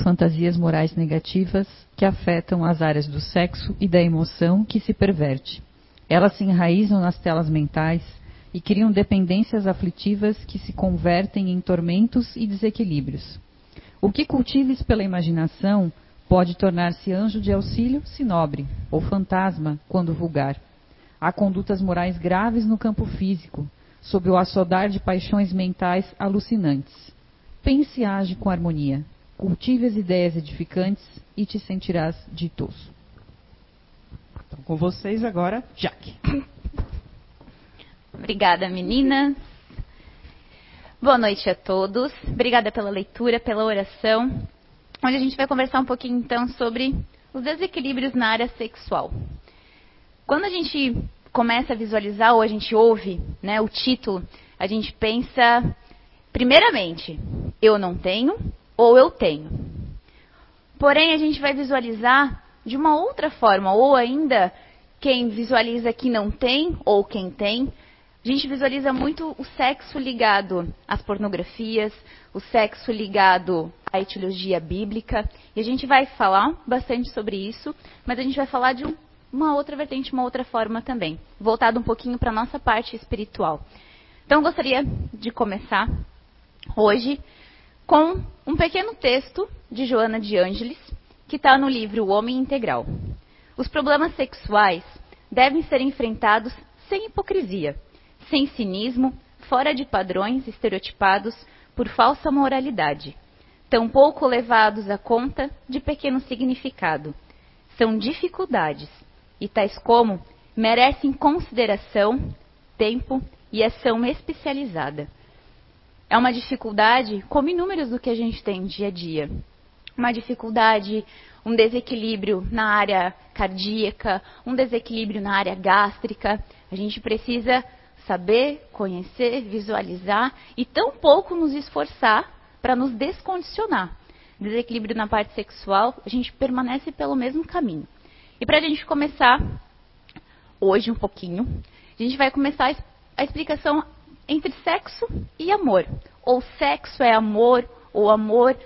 fantasias morais negativas que afetam as áreas do sexo e da emoção que se perverte. Elas se enraizam nas telas mentais e criam dependências aflitivas que se convertem em tormentos e desequilíbrios. O que cultives pela imaginação pode tornar-se anjo de auxílio se nobre, ou fantasma quando vulgar. Há condutas morais graves no campo físico, sob o assodar de paixões mentais alucinantes. Pense e age com harmonia. Cultive as ideias edificantes e te sentirás ditoso. Então, com vocês agora, Jaque. Obrigada, meninas. Boa noite a todos. Obrigada pela leitura, pela oração. Onde a gente vai conversar um pouquinho então sobre os desequilíbrios na área sexual. Quando a gente começa a visualizar ou a gente ouve né, o título, a gente pensa, primeiramente, eu não tenho ou eu tenho. Porém, a gente vai visualizar de uma outra forma, ou ainda quem visualiza que não tem ou quem tem, a gente visualiza muito o sexo ligado às pornografias, o sexo ligado à etiologia bíblica, e a gente vai falar bastante sobre isso, mas a gente vai falar de uma outra vertente, uma outra forma também, voltado um pouquinho para a nossa parte espiritual. Então, eu gostaria de começar hoje com um pequeno texto de Joana de Ângeles, que está no livro O Homem Integral. Os problemas sexuais devem ser enfrentados sem hipocrisia sem cinismo, fora de padrões estereotipados por falsa moralidade, tampouco levados à conta de pequeno significado. São dificuldades, e tais como merecem consideração, tempo e ação especializada. É uma dificuldade como inúmeros do que a gente tem dia a dia. Uma dificuldade, um desequilíbrio na área cardíaca, um desequilíbrio na área gástrica. A gente precisa saber, conhecer, visualizar e tão pouco nos esforçar para nos descondicionar. Desequilíbrio na parte sexual, a gente permanece pelo mesmo caminho. E para a gente começar hoje um pouquinho, a gente vai começar a explicação entre sexo e amor. Ou sexo é amor, ou amor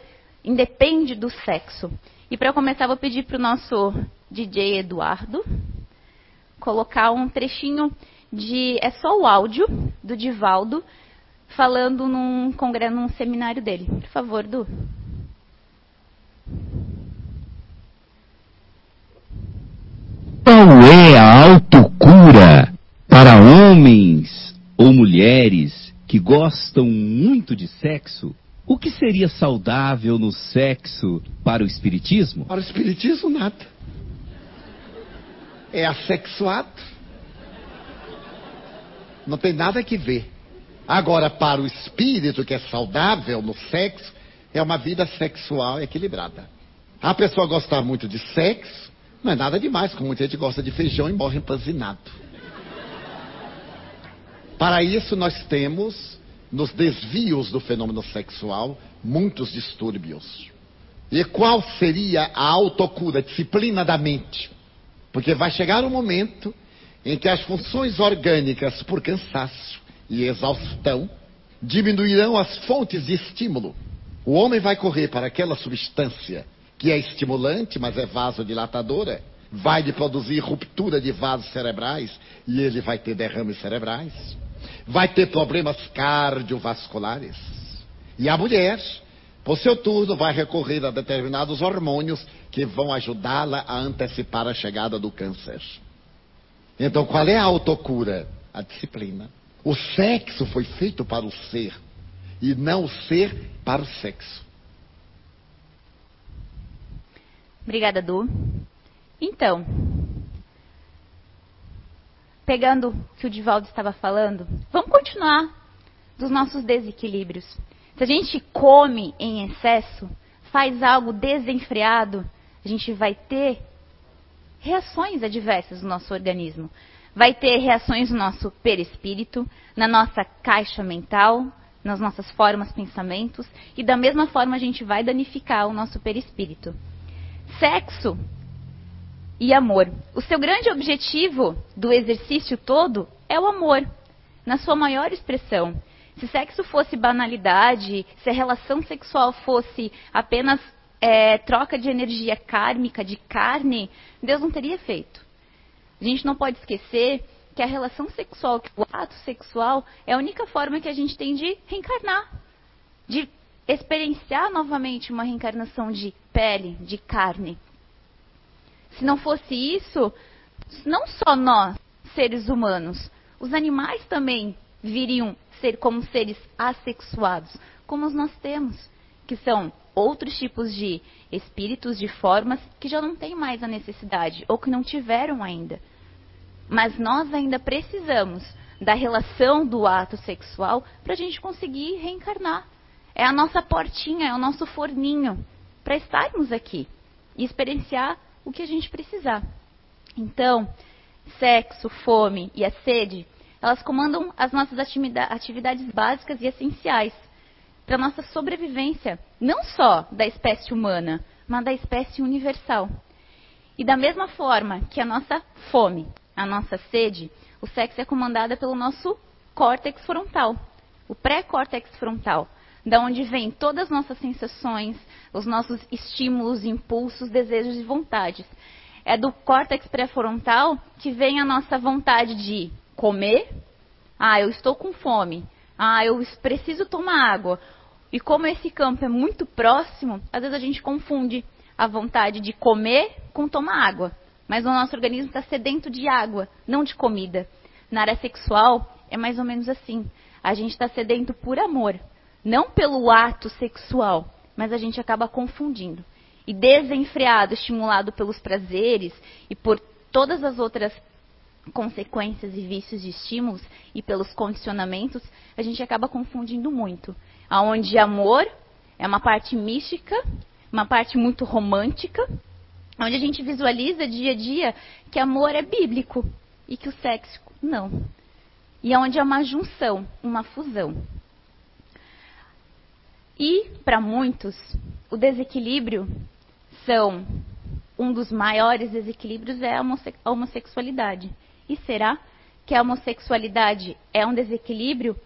independe do sexo. E para começar, vou pedir para o nosso DJ Eduardo colocar um trechinho de. É só o áudio do Divaldo falando num congresso, num seminário dele. Por favor, Du. Qual é a autocura para homens ou mulheres que gostam muito de sexo? O que seria saudável no sexo para o espiritismo? Para o espiritismo, nada. É assexuado não tem nada que ver. Agora, para o espírito que é saudável no sexo, é uma vida sexual equilibrada. A pessoa gostar muito de sexo, não é nada demais, como muita gente gosta de feijão e morre empanzinado. Para isso, nós temos, nos desvios do fenômeno sexual, muitos distúrbios. E qual seria a autocura, a disciplina da mente? Porque vai chegar um momento em que as funções orgânicas, por cansaço e exaustão, diminuirão as fontes de estímulo. O homem vai correr para aquela substância que é estimulante, mas é vasodilatadora, vai lhe produzir ruptura de vasos cerebrais e ele vai ter derrames cerebrais, vai ter problemas cardiovasculares. E a mulher, por seu turno, vai recorrer a determinados hormônios que vão ajudá-la a antecipar a chegada do câncer. Então, qual é a autocura? A disciplina. O sexo foi feito para o ser e não o ser para o sexo. Obrigada, Du. Então, pegando o que o Divaldo estava falando, vamos continuar dos nossos desequilíbrios. Se a gente come em excesso, faz algo desenfreado, a gente vai ter reações adversas no nosso organismo. Vai ter reações no nosso perispírito, na nossa caixa mental, nas nossas formas, pensamentos, e da mesma forma a gente vai danificar o nosso perispírito. Sexo e amor. O seu grande objetivo do exercício todo é o amor, na sua maior expressão. Se sexo fosse banalidade, se a relação sexual fosse apenas é, troca de energia kármica, de carne, Deus não teria feito. A gente não pode esquecer que a relação sexual, que o ato sexual, é a única forma que a gente tem de reencarnar, de experienciar novamente uma reencarnação de pele, de carne. Se não fosse isso, não só nós, seres humanos, os animais também viriam ser como seres assexuados, como nós temos, que são outros tipos de espíritos, de formas que já não têm mais a necessidade ou que não tiveram ainda. Mas nós ainda precisamos da relação do ato sexual para a gente conseguir reencarnar. É a nossa portinha, é o nosso forninho para estarmos aqui e experienciar o que a gente precisar. Então, sexo, fome e a sede, elas comandam as nossas atividades básicas e essenciais para nossa sobrevivência, não só da espécie humana, mas da espécie universal. E da mesma forma que a nossa fome, a nossa sede, o sexo é comandada pelo nosso córtex frontal, o pré-córtex frontal, da onde vem todas as nossas sensações, os nossos estímulos, impulsos, desejos e vontades. É do córtex pré-frontal que vem a nossa vontade de comer. Ah, eu estou com fome. Ah, eu preciso tomar água. E como esse campo é muito próximo, às vezes a gente confunde a vontade de comer com tomar água. Mas o nosso organismo está sedento de água, não de comida. Na área sexual, é mais ou menos assim. A gente está sedento por amor, não pelo ato sexual, mas a gente acaba confundindo. E desenfreado, estimulado pelos prazeres e por todas as outras consequências e vícios de estímulos e pelos condicionamentos, a gente acaba confundindo muito. Aonde amor é uma parte mística, uma parte muito romântica, onde a gente visualiza dia a dia que amor é bíblico e que o sexo não. E é onde é uma junção, uma fusão. E, para muitos, o desequilíbrio são um dos maiores desequilíbrios é a homossexualidade. E será que a homossexualidade é um desequilíbrio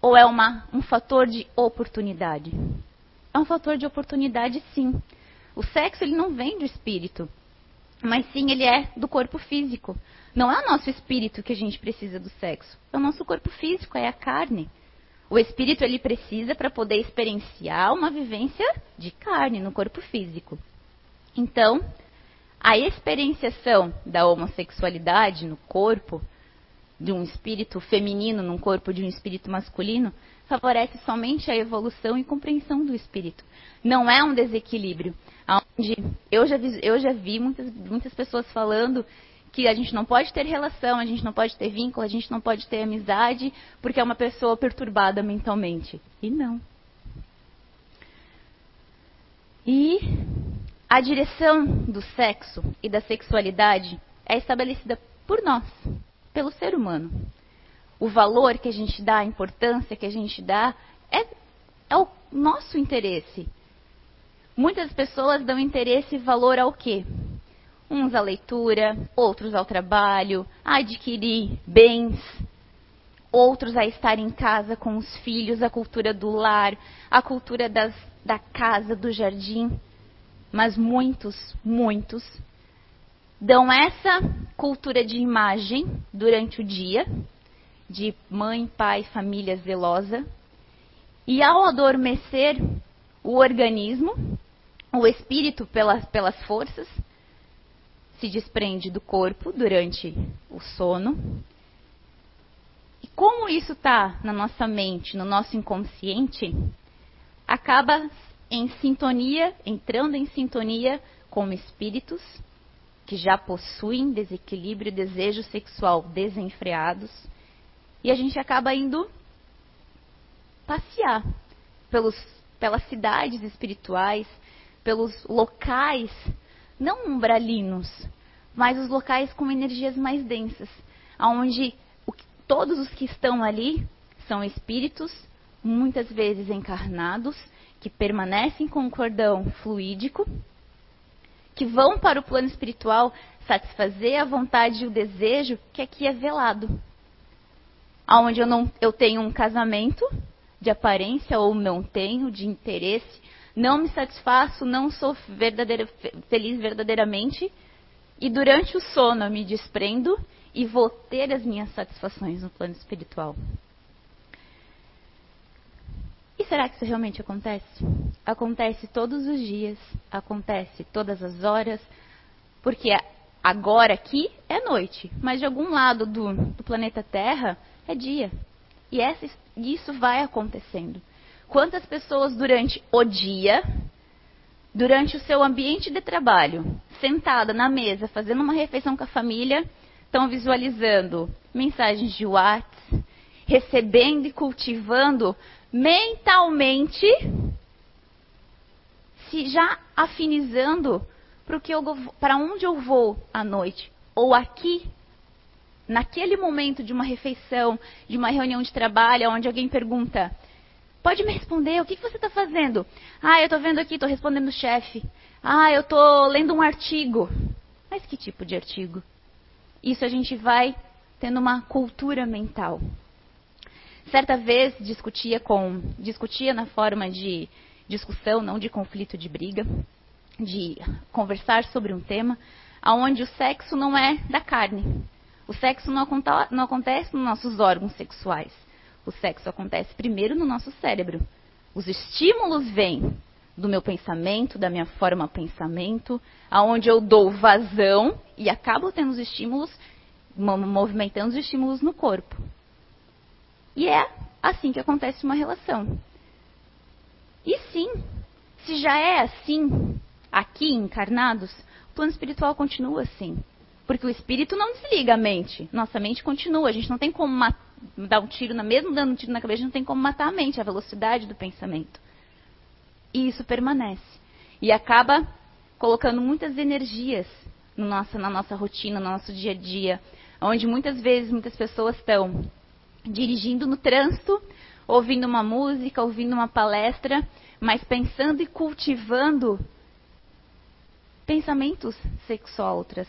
ou é uma, um fator de oportunidade? É um fator de oportunidade, sim. O sexo ele não vem do espírito, mas sim ele é do corpo físico. Não é o nosso espírito que a gente precisa do sexo, é o nosso corpo físico, é a carne. O espírito ele precisa para poder experienciar uma vivência de carne no corpo físico. Então, a experienciação da homossexualidade no corpo de um espírito feminino num corpo de um espírito masculino favorece somente a evolução e compreensão do espírito. Não é um desequilíbrio. Onde eu já vi, eu já vi muitas, muitas pessoas falando que a gente não pode ter relação, a gente não pode ter vínculo, a gente não pode ter amizade porque é uma pessoa perturbada mentalmente. E não. E a direção do sexo e da sexualidade é estabelecida por nós, pelo ser humano. O valor que a gente dá, a importância que a gente dá, é, é o nosso interesse. Muitas pessoas dão interesse e valor ao quê? Uns à leitura, outros ao trabalho, a adquirir bens, outros a estar em casa com os filhos, a cultura do lar, a cultura das, da casa, do jardim. Mas muitos, muitos, dão essa cultura de imagem durante o dia, de mãe, pai, família zelosa, e ao adormecer o organismo, o espírito pelas, pelas forças, se desprende do corpo durante o sono. E como isso está na nossa mente, no nosso inconsciente, acaba em sintonia, entrando em sintonia com espíritos que já possuem desequilíbrio e desejo sexual desenfreados. E a gente acaba indo passear pelos, pelas cidades espirituais, pelos locais, não umbralinos, mas os locais com energias mais densas, onde todos os que estão ali são espíritos, muitas vezes encarnados, que permanecem com o cordão fluídico, que vão para o plano espiritual satisfazer a vontade e o desejo que aqui é velado. Onde eu, não, eu tenho um casamento de aparência ou não tenho, de interesse, não me satisfaço, não sou verdadeira, feliz verdadeiramente, e durante o sono eu me desprendo e vou ter as minhas satisfações no plano espiritual. E será que isso realmente acontece? Acontece todos os dias, acontece todas as horas, porque agora aqui é noite, mas de algum lado do, do planeta Terra é dia. E essa, isso vai acontecendo. Quantas pessoas durante o dia, durante o seu ambiente de trabalho, sentada na mesa, fazendo uma refeição com a família, estão visualizando mensagens de WhatsApp, recebendo e cultivando mentalmente, se já afinizando para onde eu vou à noite, ou aqui, naquele momento de uma refeição, de uma reunião de trabalho, onde alguém pergunta: Pode me responder, o que, você está fazendo? Ah, eu estou vendo aqui, estou respondendo o chefe. Ah, eu estou lendo um artigo. Mas que tipo de artigo? Isso a gente vai tendo uma cultura mental. Certa vez discutia com discutia na forma de discussão, não de conflito, de briga, de conversar sobre um tema, aonde o sexo não é da carne. O sexo não, não acontece nos nossos órgãos sexuais. O sexo acontece primeiro no nosso cérebro. Os estímulos vêm do meu pensamento, da minha forma pensamento, aonde eu dou vazão e acabo tendo os estímulos, movimentando os estímulos no corpo. E é assim que acontece uma relação. E sim, se já é assim, aqui encarnados, o plano espiritual continua assim. Porque o espírito não desliga a mente. Nossa mente continua. A gente não tem como dar um tiro, na, mesmo dando um tiro na cabeça, não tem como matar a mente, a velocidade do pensamento. E isso permanece. E acaba colocando muitas energias no nossa, na nossa rotina, no nosso dia a dia. Onde muitas vezes muitas pessoas estão dirigindo no trânsito, ouvindo uma música, ouvindo uma palestra, mas pensando e cultivando pensamentos sexólatras,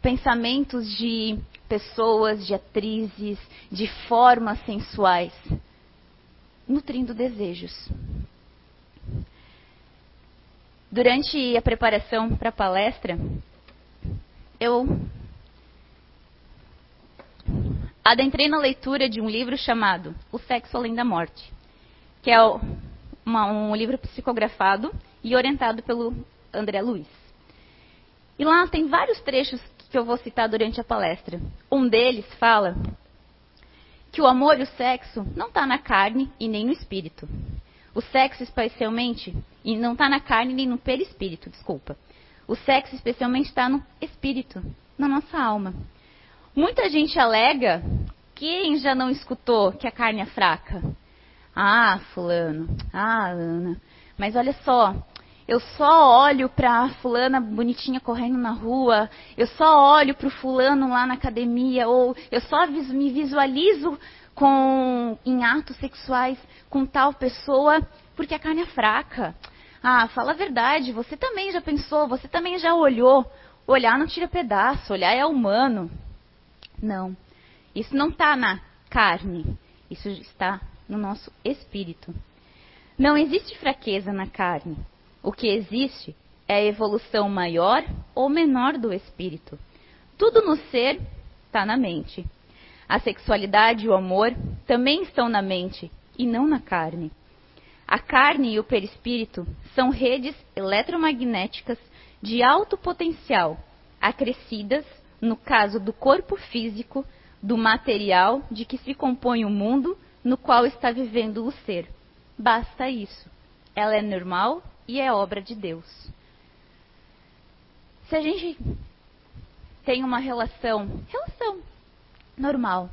pensamentos de pessoas, de atrizes, de formas sensuais, nutrindo desejos. Durante a preparação para a palestra, eu adentrei na leitura de um livro chamado O Sexo Além da Morte, que é uma, um livro psicografado e orientado pelo André Luiz. E lá tem vários trechos que eu vou citar durante a palestra. Um deles fala que o amor e o sexo não está na carne e nem no espírito. O sexo, especialmente, e não está na carne nem no perispírito, desculpa. O sexo, especialmente, está no espírito, na nossa alma. Muita gente alega, quem já não escutou que a carne é fraca? Ah, fulano, ah, Ana, mas olha só, eu só olho para a fulana bonitinha correndo na rua, eu só olho para o fulano lá na academia, ou eu só me visualizo com, em atos sexuais com tal pessoa porque a carne é fraca. Ah, fala a verdade, você também já pensou, você também já olhou. Olhar não tira pedaço, olhar é humano. Não. Isso não está na carne. Isso está no nosso espírito. Não existe fraqueza na carne. O que existe é a evolução maior ou menor do espírito. Tudo no ser está na mente. A sexualidade e o amor também estão na mente e não na carne. A carne e o perispírito são redes eletromagnéticas de alto potencial, acrescidas no caso do corpo físico, do material de que se compõe o mundo no qual está vivendo o ser. Basta isso. Ela é normal e é obra de Deus. Se a gente tem uma relação, relação normal,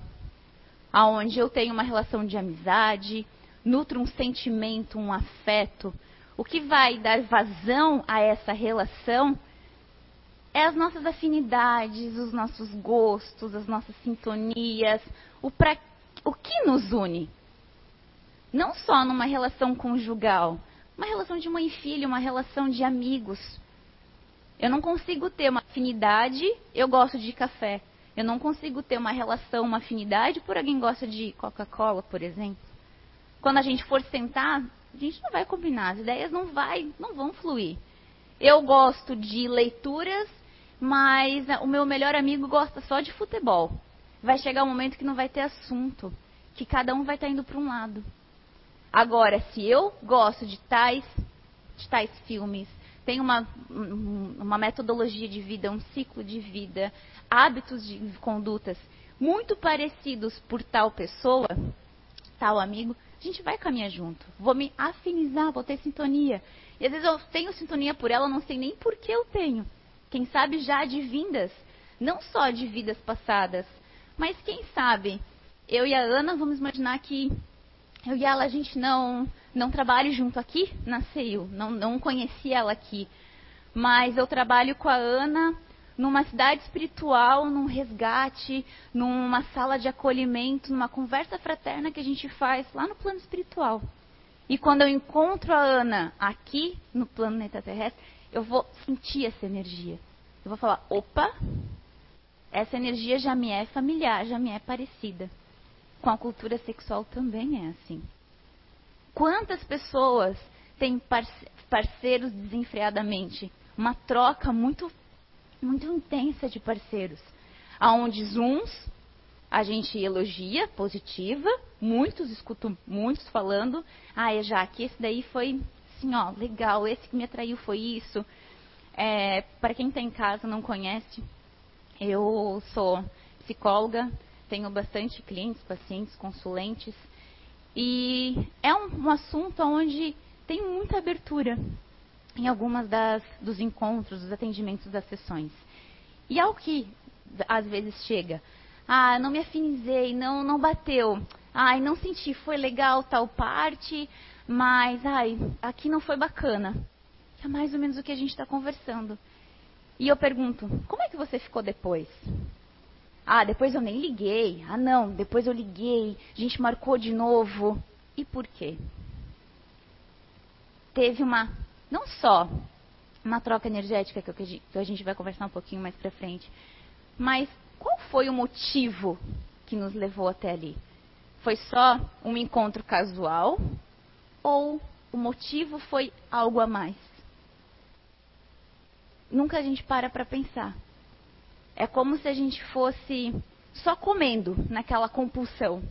aonde eu tenho uma relação de amizade, nutro um sentimento, um afeto, o que vai dar vazão a essa relação é as nossas afinidades, os nossos gostos, as nossas sintonias, o, pra, o que nos une. Não só numa relação conjugal, uma relação de mãe e filho, uma relação de amigos. Eu não consigo ter uma afinidade, eu gosto de café. Eu não consigo ter uma relação, uma afinidade por alguém gosta de Coca-Cola, por exemplo. Quando a gente for sentar a gente não vai combinar, as ideias não vai, não vão fluir. Eu gosto de leituras, mas o meu melhor amigo gosta só de futebol. Vai chegar um momento que não vai ter assunto, que cada um vai estar indo para um lado. Agora, se eu gosto de tais, de tais filmes, tenho uma, uma metodologia de vida, um ciclo de vida, hábitos de condutas muito parecidos por tal pessoa, tal amigo, a gente vai caminhar junto. Vou me afinizar, vou ter sintonia. E às vezes eu tenho sintonia por ela, não sei nem por que eu tenho. Quem sabe já de vindas, não só de vidas passadas, mas quem sabe eu e a Ana vamos imaginar que eu e ela a gente não não trabalhe junto aqui na CEU, não não conheci ela aqui, mas eu trabalho com a Ana numa cidade espiritual, num resgate, numa sala de acolhimento, numa conversa fraterna que a gente faz lá no plano espiritual. E quando eu encontro a Ana aqui no planeta terrestre, eu vou sentir essa energia. Eu vou falar: opa, essa energia já me é familiar, já me é parecida. Com a cultura sexual também é assim. Quantas pessoas têm parceiros desenfreadamente? Uma troca muito muito intensa de parceiros, aonde uns a gente elogia, positiva, muitos escuto muitos falando, ah, é já que esse daí foi assim, ó, legal, esse que me atraiu foi isso. É, para quem está em casa não conhece, eu sou psicóloga, tenho bastante clientes, pacientes, consulentes, e é um, um assunto onde tem muita abertura em algumas das, dos encontros, dos atendimentos das sessões. E ao que às vezes chega, ah, não me afinizei, não, não bateu, ai, não senti, foi legal tal parte, mas, ai, aqui não foi bacana. É mais ou menos o que a gente está conversando. E eu pergunto, como é que você ficou depois? Ah, depois eu nem liguei. Ah, não, depois eu liguei, a gente marcou de novo. E por quê? Teve uma não só uma troca energética que a gente vai conversar um pouquinho mais para frente, mas qual foi o motivo que nos levou até ali? Foi só um encontro casual ou o motivo foi algo a mais? Nunca a gente para para pensar. É como se a gente fosse só comendo naquela compulsão,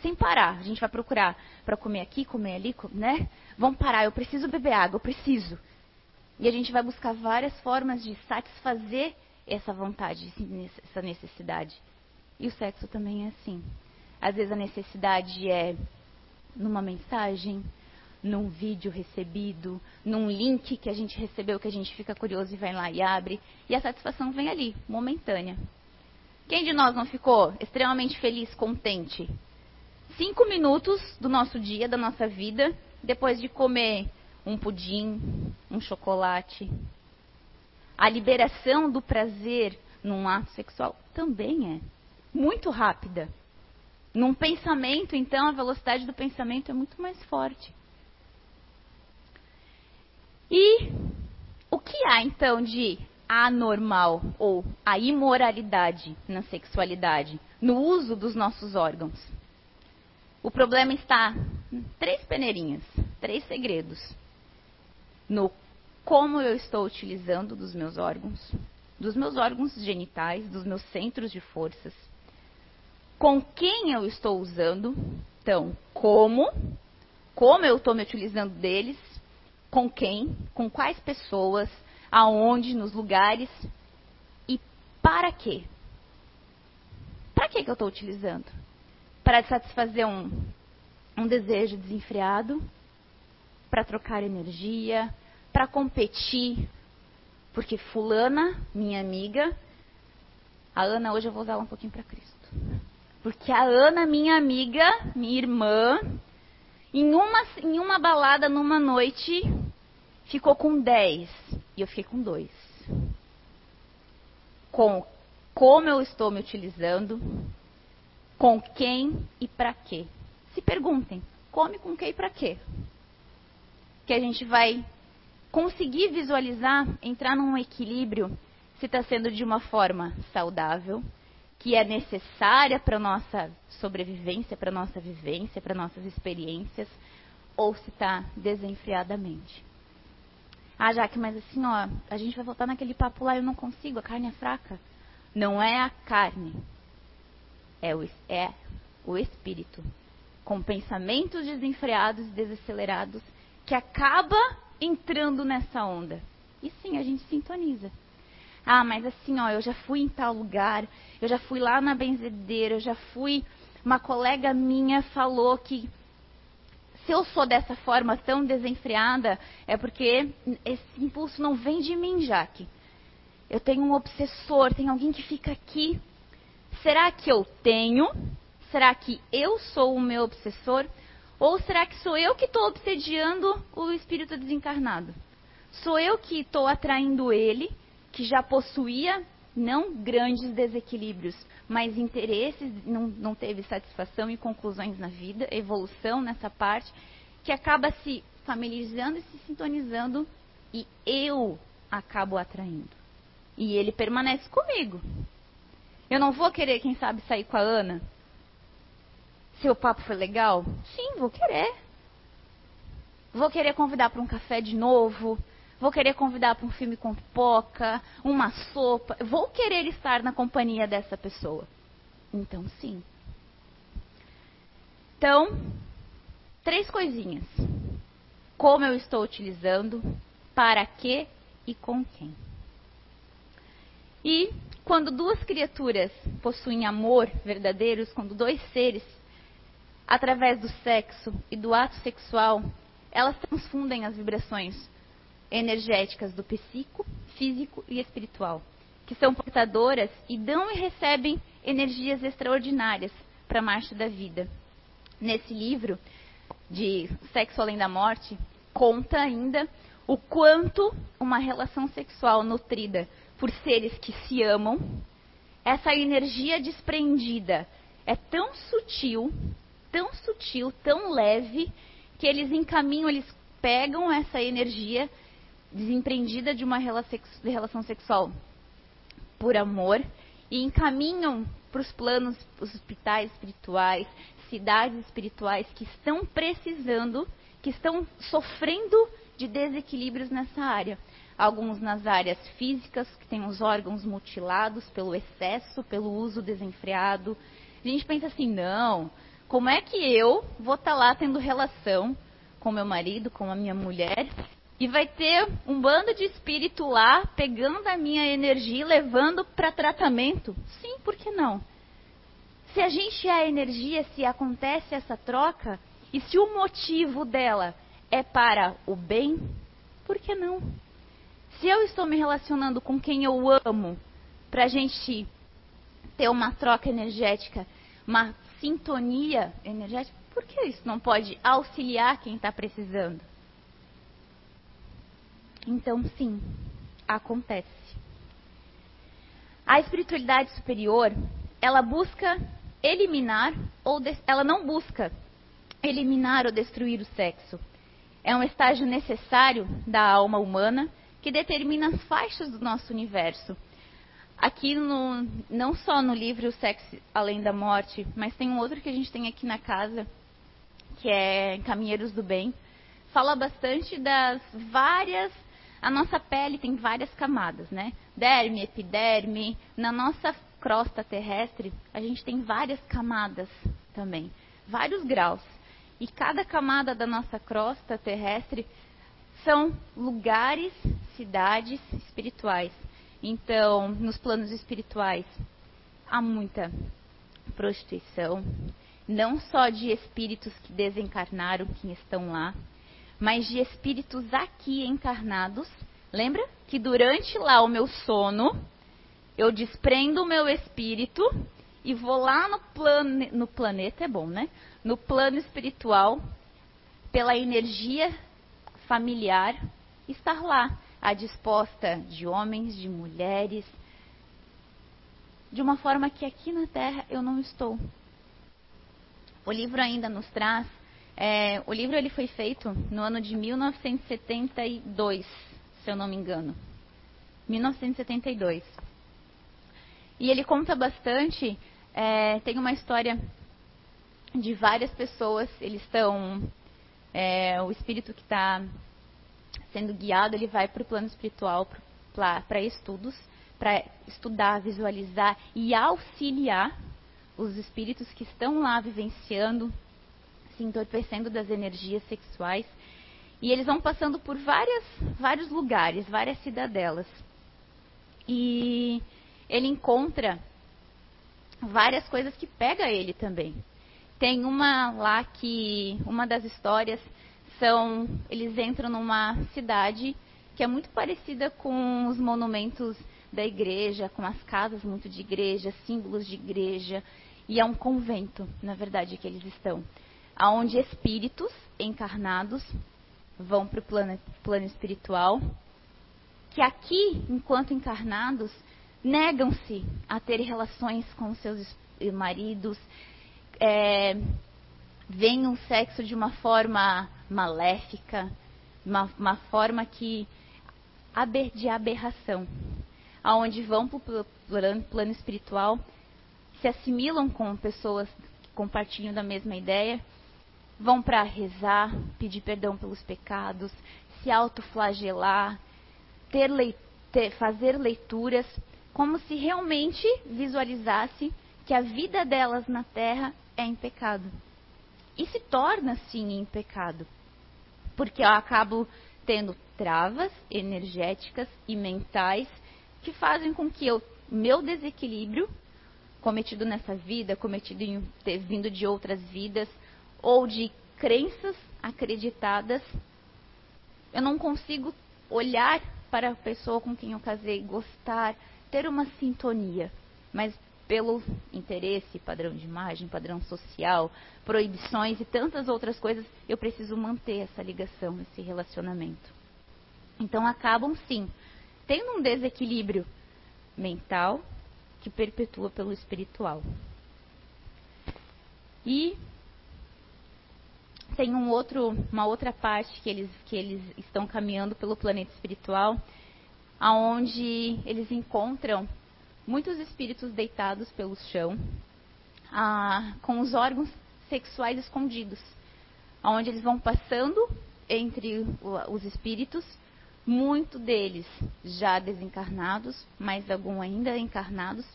sem parar. A gente vai procurar para comer aqui, comer ali, né? Vamos parar, eu preciso beber água, eu preciso. E a gente vai buscar várias formas de satisfazer essa vontade, essa necessidade. E o sexo também é assim. Às vezes a necessidade é numa mensagem, num vídeo recebido, num link que a gente recebeu que a gente fica curioso e vai lá e abre. E a satisfação vem ali, momentânea. Quem de nós não ficou extremamente feliz, contente? Cinco minutos do nosso dia, da nossa vida, depois de comer um pudim, um chocolate. A liberação do prazer num ato sexual também é muito rápida. Num pensamento, então, a velocidade do pensamento é muito mais forte. E o que há, então, de anormal ou a imoralidade na sexualidade, no uso dos nossos órgãos? O problema está em três peneirinhas, três segredos. No como eu estou utilizando dos meus órgãos, dos meus órgãos genitais, dos meus centros de forças, com quem eu estou usando, então, como, como eu estou me utilizando deles, com quem, com quais pessoas, aonde, nos lugares e para quê? Para que, eu estou utilizando? para satisfazer um, um desejo desenfreado, para trocar energia, para competir, porque fulana, minha amiga, a Ana hoje eu vou usar ela um pouquinho para Cristo. Porque a Ana, minha amiga, minha irmã, em uma, em uma balada numa noite, ficou com 10 e eu fiquei com 2. Com como eu estou me utilizando, com quem e para quê. Se perguntem, come com quem e para quê? Que a gente vai conseguir visualizar, entrar num equilíbrio, se está sendo de uma forma saudável, que é necessária para nossa sobrevivência, para nossa vivência, para nossas experiências, ou se está desenfreadamente. Ah, Jaque, mas assim, ó, a gente vai voltar naquele papo lá, eu não consigo, a carne é fraca. Não é a carne, é o, é o espírito. Com pensamentos desenfreados e desacelerados, que acaba entrando nessa onda. E sim, a gente sintoniza. Ah, mas assim, ó, eu já fui em tal lugar, eu já fui lá na benzedeira, eu já fui. Uma colega minha falou que se eu sou dessa forma tão desenfreada, é porque esse impulso não vem de mim, Jaque. Eu tenho um obsessor, tem alguém que fica aqui. Será que eu tenho? Será que eu sou o meu obsessor? Ou será que sou eu que estou obsediando o espírito desencarnado? Sou eu que estou atraindo ele que já possuía não grandes desequilíbrios, mas interesses, não, não teve satisfação e conclusões na vida, evolução nessa parte, que acaba se familiarizando e se sintonizando e eu acabo atraindo. E ele permanece comigo. Eu não vou querer, quem sabe, sair com a Ana? Se o papo foi legal? Sim, vou querer. Vou querer convidar para um café de novo vou querer convidar para um filme com pipoca, uma sopa, vou querer estar na companhia dessa pessoa. Então, sim. Então, três coisinhas. Como eu estou utilizando, para que e com quem. E quando duas criaturas possuem amor verdadeiros, quando dois seres, através do sexo e do ato sexual, elas transfundem as vibrações energéticas do psíquico, físico e espiritual, que são portadoras e dão e recebem energias extraordinárias para a marcha da vida. Nesse livro de Sexo Além da Morte, conta ainda o quanto uma relação sexual nutrida por seres que se amam, essa energia desprendida é tão sutil, tão sutil, tão leve, que eles encaminham, eles pegam essa energia desempreendida de uma relação sexual por amor e encaminham para os planos, os hospitais espirituais, cidades espirituais que estão precisando, que estão sofrendo de desequilíbrios nessa área. Alguns nas áreas físicas, que têm os órgãos mutilados pelo excesso, pelo uso desenfreado. A gente pensa assim, não, como é que eu vou estar tá lá tendo relação com meu marido, com a minha mulher, e vai ter um bando de espírito lá pegando a minha energia e levando para tratamento? Sim, por que não? Se a gente é a energia, se acontece essa troca, e se o motivo dela é para o bem, por que não? Se eu estou me relacionando com quem eu amo, para a gente ter uma troca energética, uma sintonia energética, por que isso não pode auxiliar quem está precisando? Então, sim, acontece. A espiritualidade superior, ela busca eliminar ou ela não busca eliminar ou destruir o sexo. É um estágio necessário da alma humana que determina as faixas do nosso universo. Aqui no, não só no livro O Sexo Além da Morte, mas tem um outro que a gente tem aqui na casa, que é Caminheiros do Bem, fala bastante das várias a nossa pele tem várias camadas, né? Derme, epiderme. Na nossa crosta terrestre, a gente tem várias camadas também, vários graus. E cada camada da nossa crosta terrestre são lugares, cidades espirituais. Então, nos planos espirituais, há muita prostituição, não só de espíritos que desencarnaram, que estão lá, mas de espíritos aqui encarnados. Lembra que durante lá o meu sono, eu desprendo o meu espírito e vou lá no, plane, no planeta, é bom, né? No plano espiritual, pela energia familiar, estar lá, à disposta de homens, de mulheres, de uma forma que aqui na Terra eu não estou. O livro ainda nos traz é, o livro ele foi feito no ano de 1972, se eu não me engano. 1972. E ele conta bastante, é, tem uma história de várias pessoas, eles estão é, o espírito que está sendo guiado, ele vai para o plano espiritual para estudos, para estudar, visualizar e auxiliar os espíritos que estão lá vivenciando, se entorpecendo das energias sexuais. E eles vão passando por várias, vários lugares, várias cidadelas. E ele encontra várias coisas que pega ele também. Tem uma lá que uma das histórias são eles entram numa cidade que é muito parecida com os monumentos da igreja, com as casas muito de igreja, símbolos de igreja, e é um convento, na verdade, que eles estão, aonde espíritos encarnados vão para o plano, plano espiritual, que aqui, enquanto encarnados, negam-se a ter relações com seus maridos, é, veem o sexo de uma forma maléfica, uma, uma forma que de aberração, aonde vão para o plano espiritual, se assimilam com pessoas que compartilham da mesma ideia, vão para rezar, pedir perdão pelos pecados, se autoflagelar, ter, fazer leituras como se realmente visualizasse que a vida delas na Terra é em pecado. E se torna, sim, em pecado. Porque eu acabo tendo travas energéticas e mentais que fazem com que eu, meu desequilíbrio cometido nessa vida, cometido em ter vindo de outras vidas, ou de crenças acreditadas, eu não consigo olhar para a pessoa com quem eu casei, gostar, ter uma sintonia, mas pelo interesse, padrão de imagem, padrão social, proibições e tantas outras coisas, eu preciso manter essa ligação, esse relacionamento. Então acabam sim tendo um desequilíbrio mental que perpetua pelo espiritual. E tem um outro, uma outra parte que eles, que eles estão caminhando pelo planeta espiritual, aonde eles encontram muitos espíritos deitados pelo chão, ah, com os órgãos sexuais escondidos, aonde eles vão passando entre os espíritos, muito deles já desencarnados, mas algum ainda encarnados,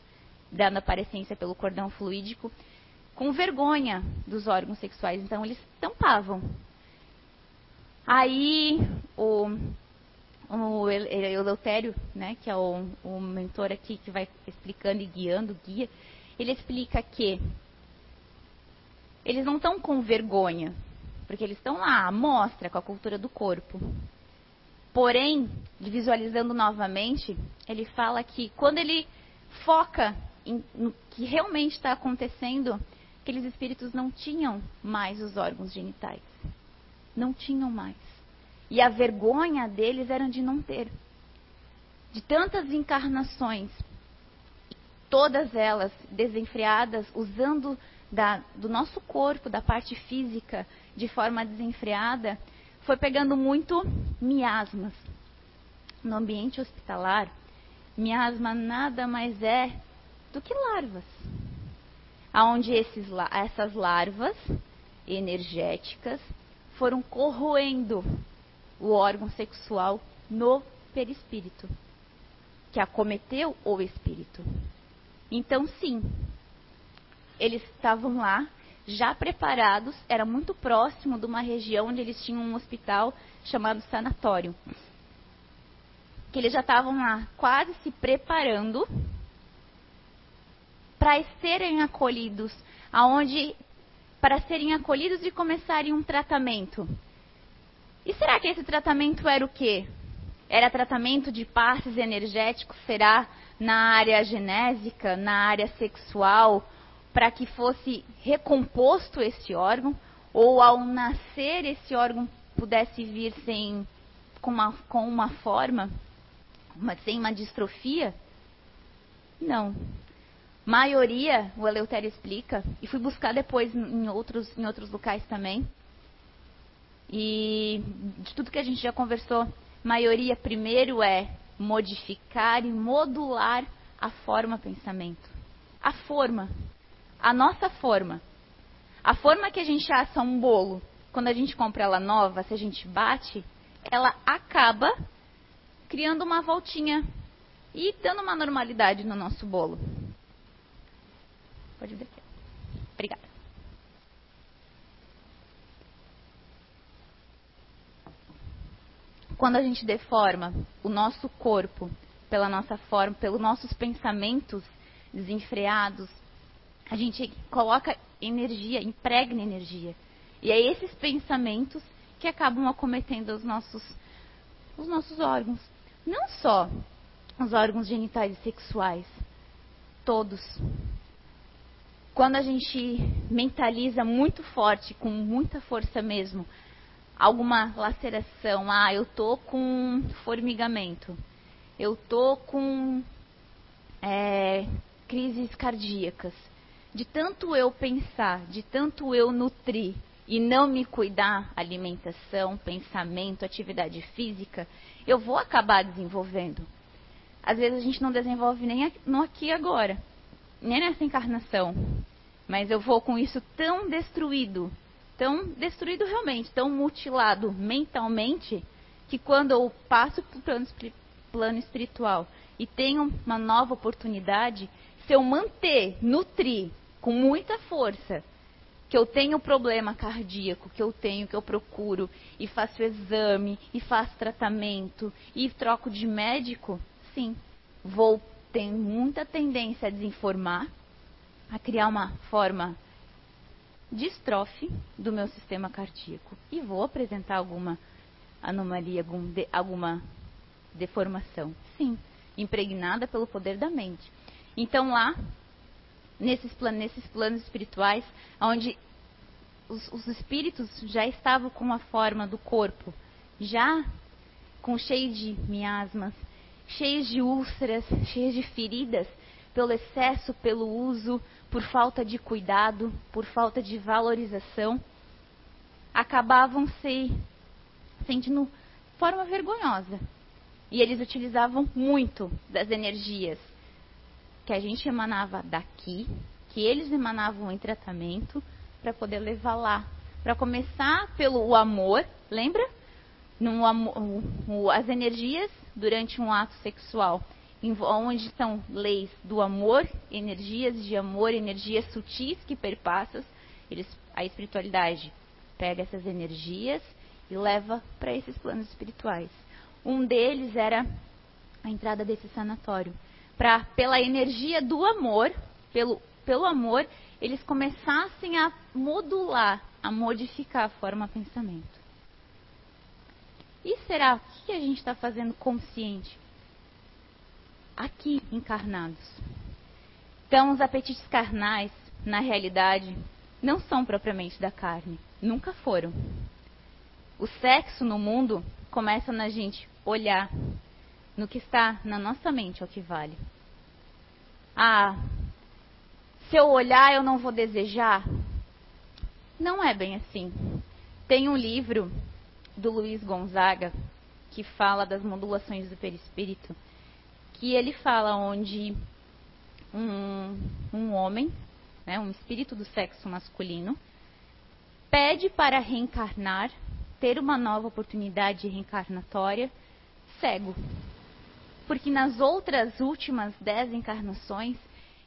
dando aparência pelo cordão fluídico, com vergonha dos órgãos sexuais. Então eles tampavam. Aí o o Eleutério, né, que é o, o mentor aqui que vai explicando e guiando, guia, ele explica que eles não estão com vergonha, porque eles estão lá, à mostra, com a cultura do corpo. Porém, visualizando novamente, ele fala que quando ele foca em, no que realmente está acontecendo, aqueles espíritos não tinham mais os órgãos genitais. Não tinham mais. E a vergonha deles era de não ter. De tantas encarnações, todas elas desenfreadas, usando da, do nosso corpo, da parte física, de forma desenfreada, foi pegando muito miasmas. No ambiente hospitalar, miasma nada mais é do que larvas. Onde esses, essas larvas energéticas foram corroendo o órgão sexual no perispírito, que acometeu o espírito. Então, sim, eles estavam lá, já preparados, era muito próximo de uma região onde eles tinham um hospital chamado sanatório. Que eles já estavam lá, quase se preparando para serem acolhidos, aonde para serem acolhidos e começarem um tratamento. E será que esse tratamento era o quê? Era tratamento de passes energéticos? Será na área genésica, na área sexual, para que fosse recomposto esse órgão? Ou ao nascer esse órgão pudesse vir sem com uma, com uma forma, uma, sem uma distrofia? Não. Maioria, o Eleutério explica, e fui buscar depois em outros, em outros locais também, e de tudo que a gente já conversou, maioria primeiro é modificar e modular a forma pensamento. A forma. A nossa forma. A forma que a gente assa um bolo quando a gente compra ela nova, se a gente bate, ela acaba criando uma voltinha e dando uma normalidade no nosso bolo. Pode descer. Obrigada. Quando a gente deforma o nosso corpo pela nossa forma, pelos nossos pensamentos desenfreados, a gente coloca energia, impregna energia. E é esses pensamentos que acabam acometendo os nossos, os nossos órgãos. Não só os órgãos genitais e sexuais, todos. Quando a gente mentaliza muito forte, com muita força mesmo, alguma laceração, ah, eu tô com formigamento, eu tô com é, crises cardíacas. De tanto eu pensar, de tanto eu nutrir e não me cuidar, alimentação, pensamento, atividade física, eu vou acabar desenvolvendo. Às vezes a gente não desenvolve nem no aqui agora, nem nessa encarnação. Mas eu vou com isso tão destruído, tão destruído realmente, tão mutilado mentalmente, que quando eu passo para o plano, plano espiritual e tenho uma nova oportunidade, se eu manter, nutrir com muita força que eu tenho problema cardíaco, que eu tenho, que eu procuro, e faço exame, e faço tratamento, e troco de médico, sim, vou ter muita tendência a desinformar, a criar uma forma de estrofe do meu sistema cardíaco. E vou apresentar alguma anomalia, algum de, alguma deformação. Sim, impregnada pelo poder da mente. Então lá nesses, plan nesses planos espirituais, onde os, os, espíritos já estavam com a forma do corpo, já com cheio de miasmas, cheios de úlceras, cheios de feridas, pelo excesso, pelo uso, por falta de cuidado, por falta de valorização, acabavam se sentindo forma vergonhosa. E eles utilizavam muito das energias que a gente emanava daqui, que eles emanavam em tratamento, para poder levar lá. Para começar pelo amor, lembra? No amor, as energias durante um ato sexual, onde são leis do amor, energias de amor, energias sutis que perpassam, eles, a espiritualidade pega essas energias e leva para esses planos espirituais. Um deles era a entrada desse sanatório para pela energia do amor, pelo, pelo amor, eles começassem a modular, a modificar a forma pensamento. E será o que a gente está fazendo consciente? Aqui, encarnados. Então, os apetites carnais, na realidade, não são propriamente da carne. Nunca foram. O sexo no mundo começa na gente olhar, no que está na nossa mente é o que vale. Ah, se eu olhar eu não vou desejar? Não é bem assim. Tem um livro do Luiz Gonzaga que fala das modulações do perispírito, que ele fala onde um, um homem, né, um espírito do sexo masculino, pede para reencarnar, ter uma nova oportunidade reencarnatória, cego. Porque nas outras últimas dez encarnações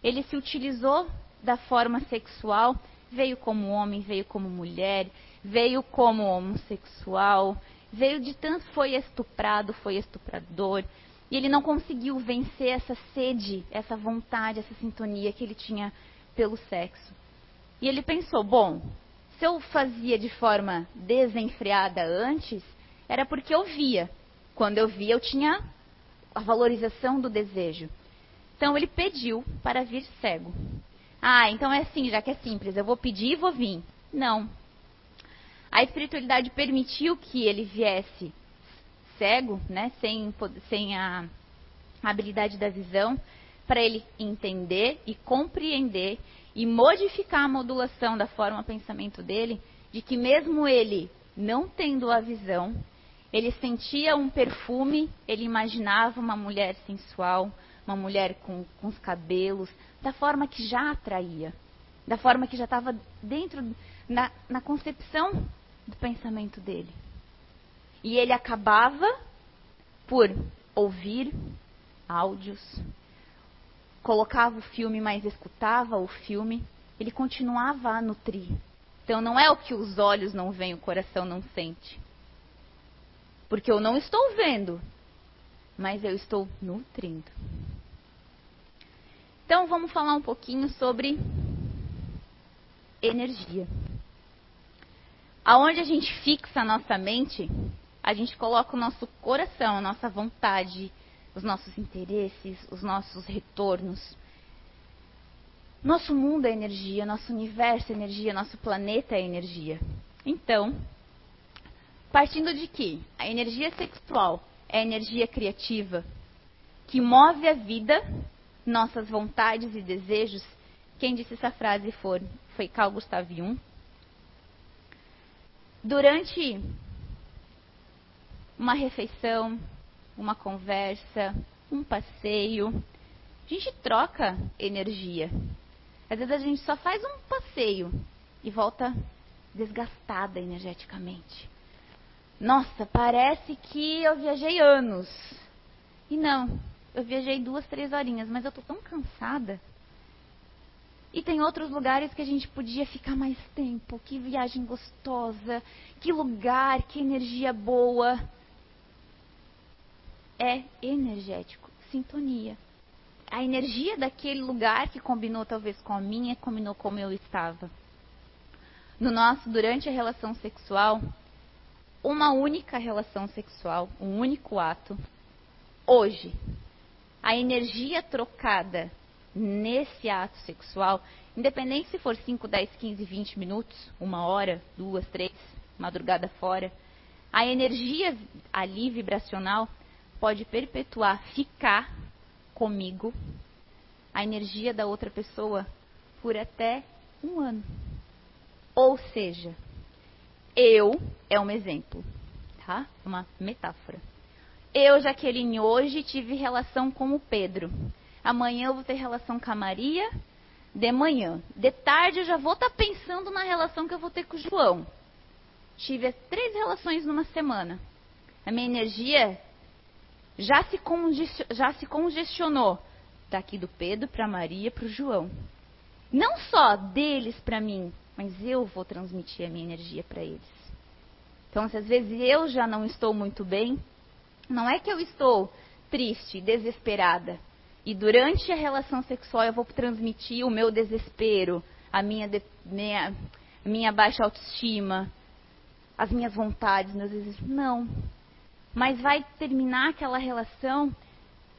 ele se utilizou da forma sexual, veio como homem, veio como mulher, veio como homossexual, veio de tanto foi estuprado, foi estuprador, e ele não conseguiu vencer essa sede, essa vontade, essa sintonia que ele tinha pelo sexo. E ele pensou, bom, se eu fazia de forma desenfreada antes, era porque eu via. Quando eu via, eu tinha a valorização do desejo. Então ele pediu para vir cego. Ah, então é assim, já que é simples, eu vou pedir e vou vir. Não. A espiritualidade permitiu que ele viesse cego, né, sem, sem a habilidade da visão, para ele entender e compreender e modificar a modulação da forma pensamento dele, de que mesmo ele não tendo a visão, ele sentia um perfume, ele imaginava uma mulher sensual, uma mulher com, com os cabelos, da forma que já atraía, da forma que já estava dentro, na, na concepção do pensamento dele. E ele acabava por ouvir áudios, colocava o filme, mas escutava o filme, ele continuava a nutrir. Então não é o que os olhos não veem, o coração não sente. Porque eu não estou vendo, mas eu estou nutrindo. Então vamos falar um pouquinho sobre energia. Aonde a gente fixa a nossa mente, a gente coloca o nosso coração, a nossa vontade, os nossos interesses, os nossos retornos. Nosso mundo é energia, nosso universo é energia, nosso planeta é energia. Então, partindo de que a energia sexual é a energia criativa que move a vida, nossas vontades e desejos. Quem disse essa frase foi, foi Carl Gustav Jung. Durante uma refeição, uma conversa, um passeio. A gente troca energia. Às vezes a gente só faz um passeio e volta desgastada energeticamente. Nossa, parece que eu viajei anos. E não, eu viajei duas, três horinhas, mas eu tô tão cansada. E tem outros lugares que a gente podia ficar mais tempo. Que viagem gostosa, que lugar, que energia boa é energético, sintonia. A energia daquele lugar que combinou talvez com a minha, combinou como eu estava. No nosso, durante a relação sexual, uma única relação sexual, um único ato, hoje, a energia trocada nesse ato sexual, independente se for 5, 10, 15, 20 minutos, uma hora, duas, três, madrugada fora, a energia ali vibracional pode perpetuar, ficar comigo, a energia da outra pessoa por até um ano. Ou seja, eu é um exemplo, tá? Uma metáfora. Eu, Jaqueline, hoje tive relação com o Pedro. Amanhã eu vou ter relação com a Maria. De manhã. De tarde eu já vou estar tá pensando na relação que eu vou ter com o João. Tive as três relações numa semana. A minha energia já se, já se congestionou daqui do Pedro para Maria para o João. Não só deles para mim, mas eu vou transmitir a minha energia para eles. Então, se às vezes eu já não estou muito bem, não é que eu estou triste, desesperada. E durante a relação sexual eu vou transmitir o meu desespero, a minha, de, minha, minha baixa autoestima, as minhas vontades, meus desejos. Não. Mas vai terminar aquela relação,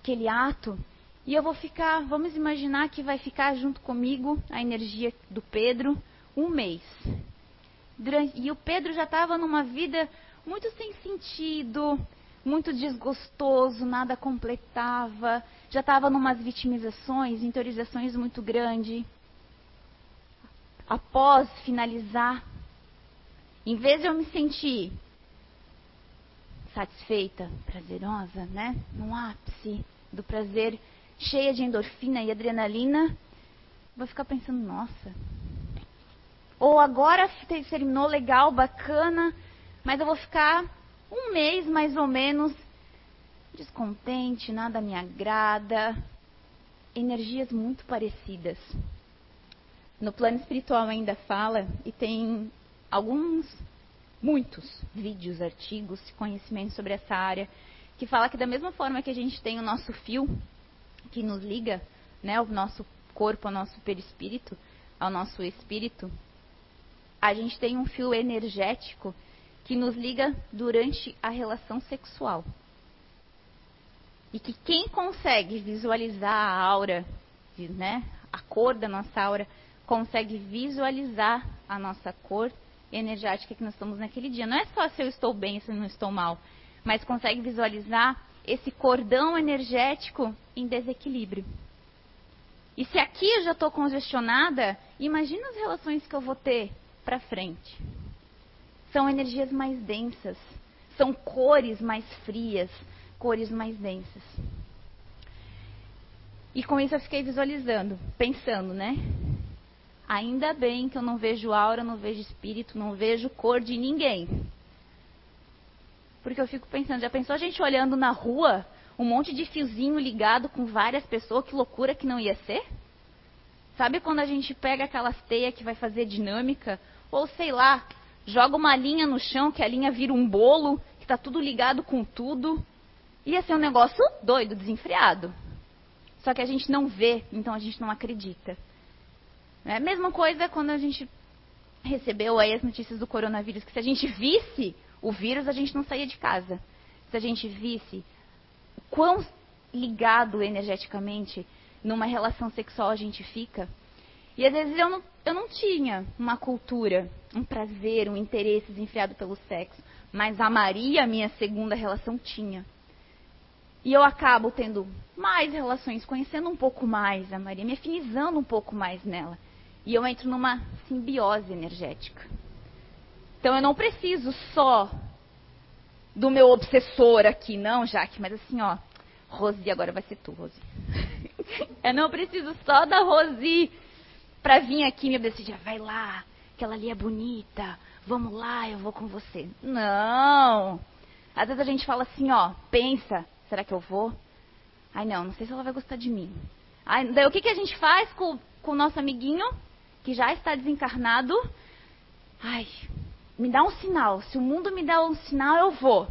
aquele ato, e eu vou ficar, vamos imaginar que vai ficar junto comigo a energia do Pedro um mês. E o Pedro já estava numa vida muito sem sentido, muito desgostoso, nada completava, já estava numas vitimizações, interiorizações muito grande. Após finalizar, em vez de eu me sentir satisfeita, prazerosa, né? No ápice do prazer, cheia de endorfina e adrenalina, vou ficar pensando, nossa. Ou agora terminou legal, bacana, mas eu vou ficar um mês mais ou menos descontente, nada me agrada. Energias muito parecidas. No plano espiritual ainda fala, e tem alguns muitos vídeos, artigos, conhecimentos sobre essa área, que fala que da mesma forma que a gente tem o nosso fio que nos liga, né, o nosso corpo ao nosso perispírito, ao nosso espírito, a gente tem um fio energético que nos liga durante a relação sexual. E que quem consegue visualizar a aura, né, a cor da nossa aura, consegue visualizar a nossa cor energética que nós estamos naquele dia. Não é só se eu estou bem, se eu não estou mal, mas consegue visualizar esse cordão energético em desequilíbrio. E se aqui eu já estou congestionada, imagina as relações que eu vou ter para frente. São energias mais densas, são cores mais frias, cores mais densas. E com isso eu fiquei visualizando, pensando, né? Ainda bem que eu não vejo aura, não vejo espírito, não vejo cor de ninguém. Porque eu fico pensando, já pensou a gente olhando na rua, um monte de fiozinho ligado com várias pessoas, que loucura que não ia ser? Sabe quando a gente pega aquelas teias que vai fazer dinâmica? Ou sei lá, joga uma linha no chão, que a linha vira um bolo, que está tudo ligado com tudo. Ia ser um negócio doido, desenfreado. Só que a gente não vê, então a gente não acredita. É a mesma coisa quando a gente recebeu aí as notícias do coronavírus, que se a gente visse o vírus, a gente não saía de casa. Se a gente visse quão ligado energeticamente numa relação sexual a gente fica. E às vezes eu não, eu não tinha uma cultura, um prazer, um interesse desenfreado pelo sexo. Mas a Maria, minha segunda relação, tinha. E eu acabo tendo mais relações, conhecendo um pouco mais a Maria, me afinizando um pouco mais nela. E eu entro numa simbiose energética. Então eu não preciso só do meu obsessor aqui, não, Jaque, mas assim, ó, Rosi, agora vai ser tu, Rosi. eu não preciso só da Rosi para vir aqui me obedecer, vai lá, aquela ali é bonita, vamos lá, eu vou com você. Não. Às vezes a gente fala assim, ó, pensa, será que eu vou? Ai, não, não sei se ela vai gostar de mim. Ai, daí o que, que a gente faz com, com o nosso amiguinho, que já está desencarnado? Ai, me dá um sinal. Se o mundo me dá um sinal, eu vou.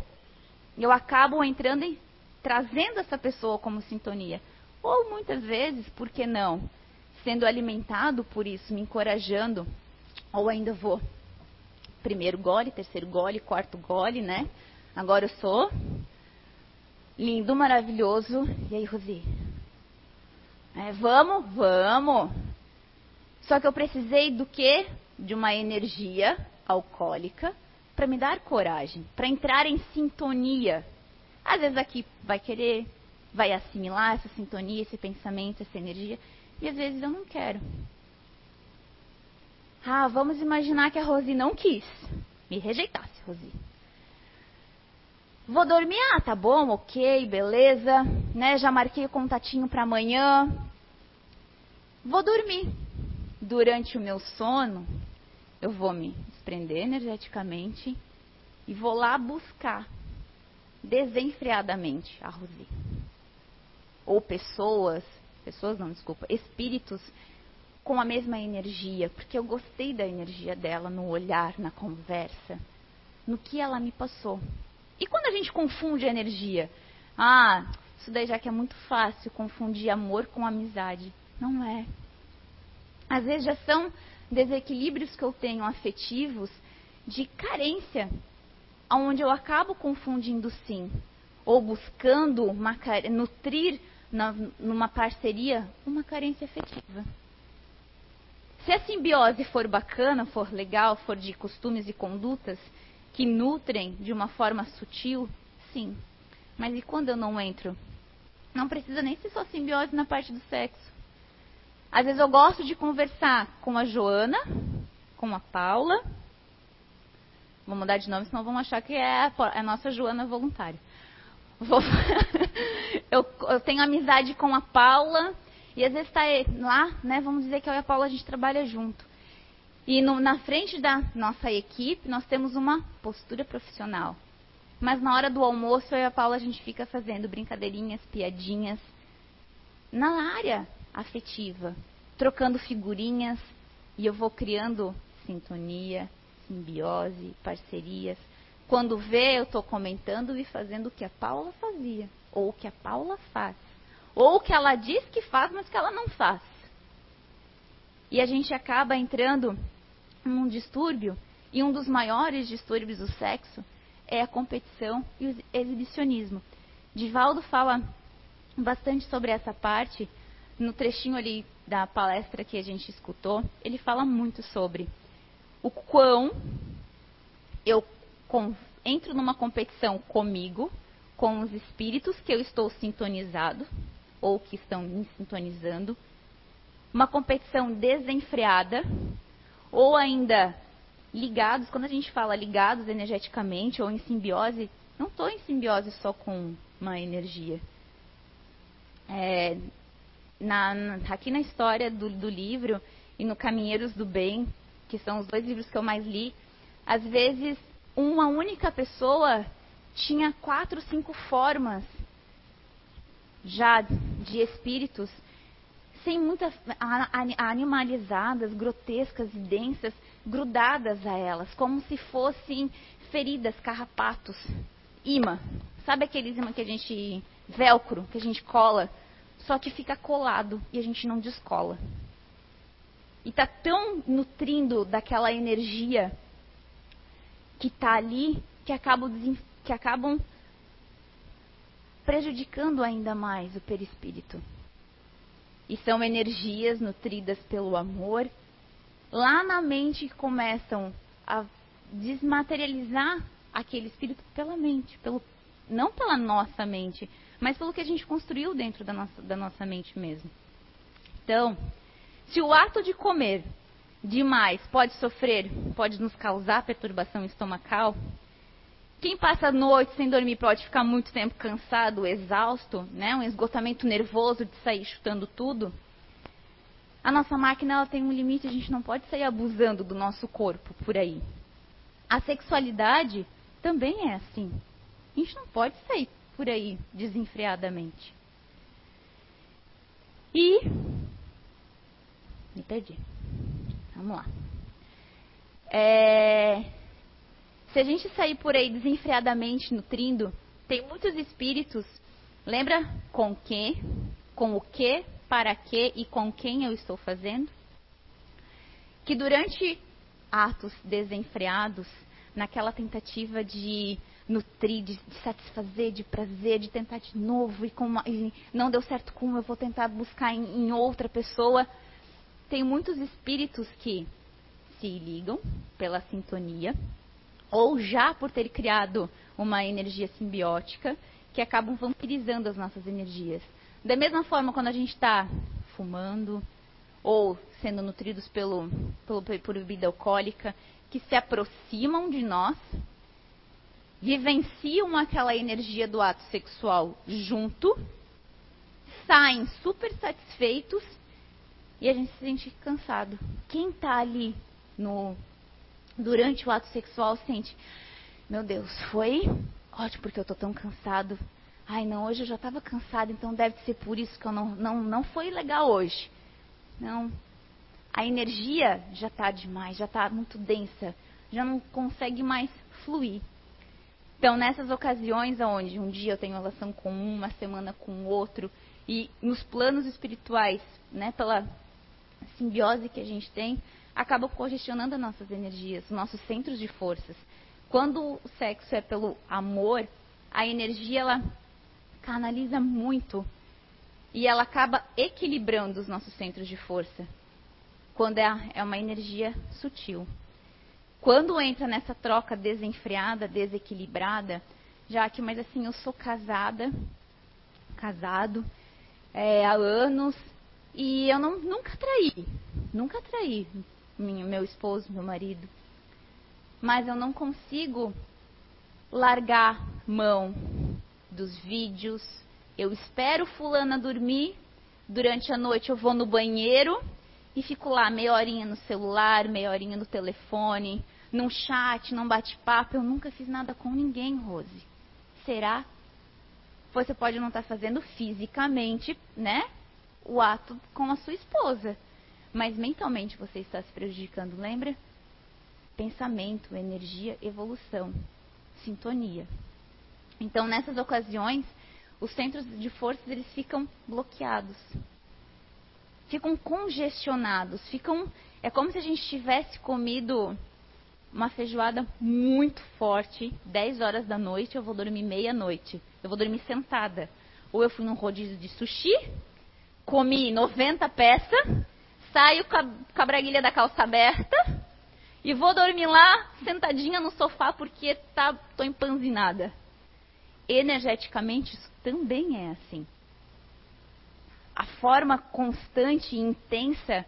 Eu acabo entrando e trazendo essa pessoa como sintonia. Ou muitas vezes, por que não? Sendo alimentado por isso, me encorajando. Ou ainda vou. Primeiro gole, terceiro gole, quarto gole, né? Agora eu sou lindo, maravilhoso. E aí, Rosi? É, vamos, vamos. Só que eu precisei do quê? De uma energia alcoólica para me dar coragem, para entrar em sintonia. Às vezes aqui vai querer, vai assimilar essa sintonia, esse pensamento, essa energia, e às vezes eu não quero. Ah, vamos imaginar que a Rosi não quis, me rejeitasse, Rosi. Vou dormir, ah, tá bom, ok, beleza, né? Já marquei o contatinho para amanhã. Vou dormir. Durante o meu sono, eu vou me desprender energeticamente e vou lá buscar desenfreadamente a Rosi. Ou pessoas, pessoas não, desculpa, espíritos com a mesma energia, porque eu gostei da energia dela no olhar, na conversa, no que ela me passou. E quando a gente confunde a energia? Ah, isso daí já que é muito fácil confundir amor com amizade. Não é. Às vezes já são desequilíbrios que eu tenho afetivos de carência, onde eu acabo confundindo sim, ou buscando uma, nutrir na, numa parceria uma carência afetiva. Se a simbiose for bacana, for legal, for de costumes e condutas que nutrem de uma forma sutil, sim. Mas e quando eu não entro? Não precisa nem ser só simbiose na parte do sexo. Às vezes eu gosto de conversar com a Joana, com a Paula. Vou mudar de nome, senão vão achar que é a, nossa Joana voluntária. Vou... eu, eu, tenho amizade com a Paula e às vezes está lá, né? Vamos dizer que eu e a Paula a gente trabalha junto. E no, na frente da nossa equipe nós temos uma postura profissional. Mas na hora do almoço eu e a Paula a gente fica fazendo brincadeirinhas, piadinhas na área afetiva, trocando figurinhas e eu vou criando sintonia, simbiose, parcerias. Quando vê, eu estou comentando e fazendo o que a Paula fazia, ou o que a Paula faz, ou o que ela diz que faz, mas que ela não faz. E a gente acaba entrando num distúrbio, e um dos maiores distúrbios do sexo é a competição e o exibicionismo. Divaldo fala bastante sobre essa parte no trechinho ali da palestra que a gente escutou, ele fala muito sobre o quão eu com, entro numa competição comigo, com os espíritos que eu estou sintonizado, ou que estão me sintonizando, uma competição desenfreada, ou ainda ligados, quando a gente fala ligados energeticamente ou em simbiose, não estou em simbiose só com uma energia. É, na, aqui na história do, do livro, e no Caminheiros do Bem, que são os dois livros que eu mais li, às vezes uma única pessoa tinha quatro, cinco formas já de espíritos, sem muitas animalizadas, grotescas e densas, grudadas a elas, como se fossem feridas, carrapatos, imã. Sabe aqueles imã que a gente velcro, que a gente cola, só que fica colado e a gente não descola. E está tão nutrindo daquela energia que está ali que acabam, que acabam prejudicando ainda mais o perispírito. E são energias nutridas pelo amor, lá na mente que começam a desmaterializar aquele espírito pela mente, pelo, não pela nossa mente, mas pelo que a gente construiu dentro da nossa, da nossa mente mesmo. Então, se o ato de comer demais pode sofrer, pode nos causar perturbação estomacal, quem passa a noite sem dormir pode ficar muito tempo cansado, exausto, né? um esgotamento nervoso de sair chutando tudo. A nossa máquina ela tem um limite, a gente não pode sair abusando do nosso corpo por aí. A sexualidade também é assim. A gente não pode sair por aí desenfreadamente. E. Me perdi. Vamos lá. É, se a gente sair por aí desenfreadamente nutrindo, tem muitos espíritos. Lembra com que, com o que, para que e com quem eu estou fazendo? Que durante atos desenfreados, naquela tentativa de nutrir, de, satisfazer, de prazer, de tentar de novo, e, como, e não deu certo com eu vou tentar buscar em, em outra pessoa. Tem muitos espíritos que se ligam pela sintonia, ou já por ter criado uma energia simbiótica, que acabam vampirizando as nossas energias. Da mesma forma, quando a gente está fumando, ou sendo nutridos pelo, pelo, por bebida alcoólica, que se aproximam de nós, vivenciam aquela energia do ato sexual junto, saem super satisfeitos e a gente se sente cansado. Quem está ali no durante o ato sexual sente, meu Deus, foi ótimo porque eu estou tão cansado. Ai, não, hoje eu já estava cansado, então deve ser por isso que eu não não não foi legal hoje. Não. A energia já está demais, já está muito densa, já não consegue mais fluir. Então, nessas ocasiões onde um dia eu tenho relação com um, uma semana com o outro, e nos planos espirituais, né, pela simbiose que a gente tem, acaba congestionando as nossas energias, nossos centros de forças. Quando o sexo é pelo amor, a energia ela canaliza muito e ela acaba equilibrando os nossos centros de força. Quando é, é uma energia sutil. Quando entra nessa troca desenfreada, desequilibrada, já que, mas assim, eu sou casada, casado, é, há anos, e eu não, nunca traí, nunca traí meu esposo, meu marido. Mas eu não consigo largar mão dos vídeos. Eu espero fulana dormir, durante a noite eu vou no banheiro e fico lá meia horinha no celular, meia horinha no telefone, num chat, num bate-papo. Eu nunca fiz nada com ninguém, Rose. Será? Você pode não estar fazendo fisicamente, né? O ato com a sua esposa. Mas mentalmente você está se prejudicando, lembra? Pensamento, energia, evolução, sintonia. Então, nessas ocasiões, os centros de forças eles ficam bloqueados ficam congestionados, ficam. É como se a gente tivesse comido uma feijoada muito forte, 10 horas da noite, eu vou dormir meia-noite. Eu vou dormir sentada. Ou eu fui num rodízio de sushi, comi 90 peças, saio com a, com a braguilha da calça aberta e vou dormir lá sentadinha no sofá porque tá, tô empanzinada. Energeticamente, isso também é assim a forma constante e intensa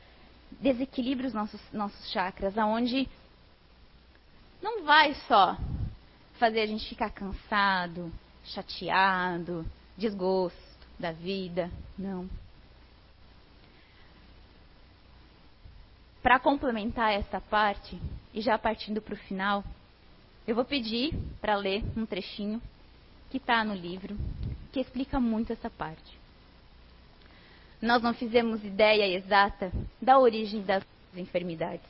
desequilibra os nossos, nossos chakras, aonde não vai só fazer a gente ficar cansado, chateado, desgosto da vida, não. Para complementar essa parte, e já partindo para o final, eu vou pedir para ler um trechinho que está no livro, que explica muito essa parte. Nós não fizemos ideia exata da origem das enfermidades.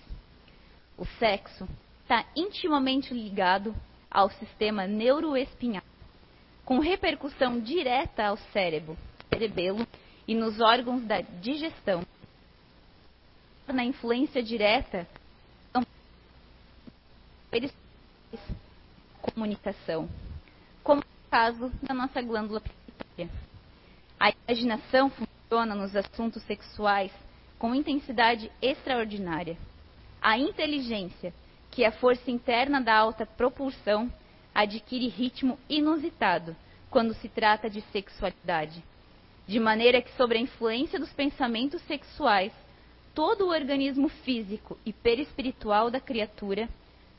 O sexo está intimamente ligado ao sistema neuroespinhal, com repercussão direta ao cérebro, cerebelo e nos órgãos da digestão, na influência direta comunicação, como no caso da nossa glândula pituitária. A imaginação funciona nos assuntos sexuais com intensidade extraordinária. A inteligência, que é a força interna da alta propulsão, adquire ritmo inusitado quando se trata de sexualidade. De maneira que, sob a influência dos pensamentos sexuais, todo o organismo físico e perispiritual da criatura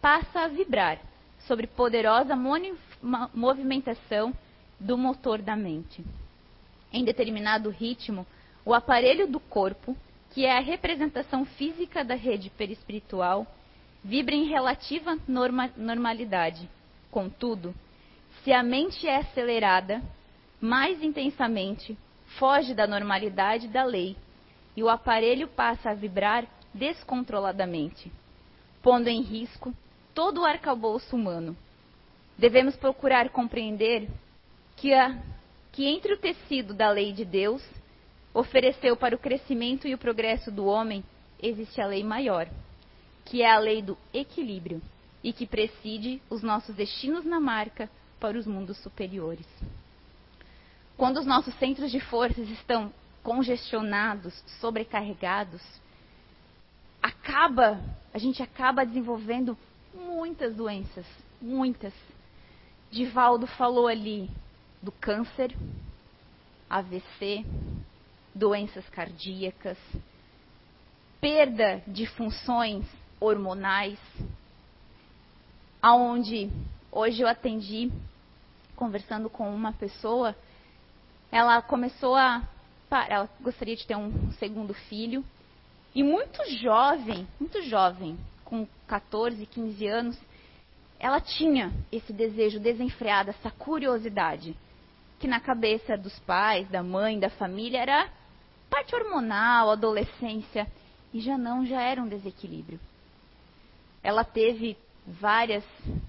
passa a vibrar sobre poderosa movimentação do motor da mente. Em determinado ritmo, o aparelho do corpo, que é a representação física da rede perispiritual, vibra em relativa norma normalidade. Contudo, se a mente é acelerada mais intensamente, foge da normalidade da lei e o aparelho passa a vibrar descontroladamente, pondo em risco todo o arcabouço humano. Devemos procurar compreender que, a, que entre o tecido da lei de Deus ofereceu para o crescimento e o progresso do homem existe a lei maior, que é a lei do equilíbrio e que preside os nossos destinos na marca para os mundos superiores. Quando os nossos centros de forças estão congestionados, sobrecarregados, acaba, a gente acaba desenvolvendo muitas doenças, muitas. Divaldo falou ali do câncer, AVC, doenças cardíacas, perda de funções hormonais, aonde hoje eu atendi conversando com uma pessoa, ela começou a ela gostaria de ter um segundo filho. E muito jovem, muito jovem, com 14, 15 anos, ela tinha esse desejo desenfreado, essa curiosidade, que na cabeça dos pais, da mãe, da família era parte hormonal, adolescência, e já não, já era um desequilíbrio. Ela teve várias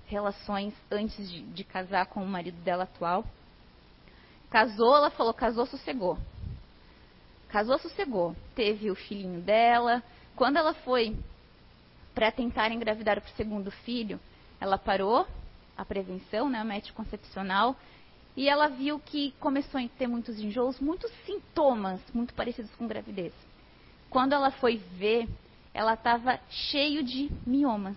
relações antes de, de casar com o marido dela atual. Casou, ela falou, casou, sossegou. Casou, sossegou. Teve o filhinho dela. Quando ela foi para tentar engravidar o segundo filho, ela parou a prevenção, né, a médico concepcional, e ela viu que começou a ter muitos enjoos, muitos sintomas muito parecidos com gravidez. Quando ela foi ver, ela estava cheio de miomas,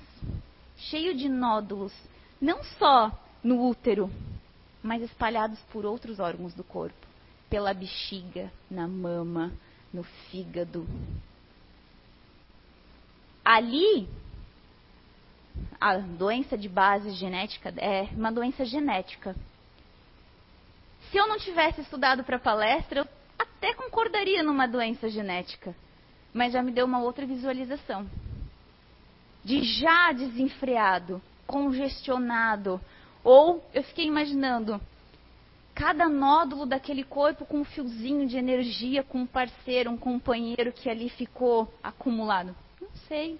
cheio de nódulos, não só no útero, mas espalhados por outros órgãos do corpo pela bexiga, na mama, no fígado. Ali, a doença de base genética é uma doença genética. Se eu não tivesse estudado para palestra, eu até concordaria numa doença genética, mas já me deu uma outra visualização. De já desenfreado, congestionado, ou eu fiquei imaginando cada nódulo daquele corpo com um fiozinho de energia, com um parceiro, um companheiro que ali ficou acumulado? Não sei.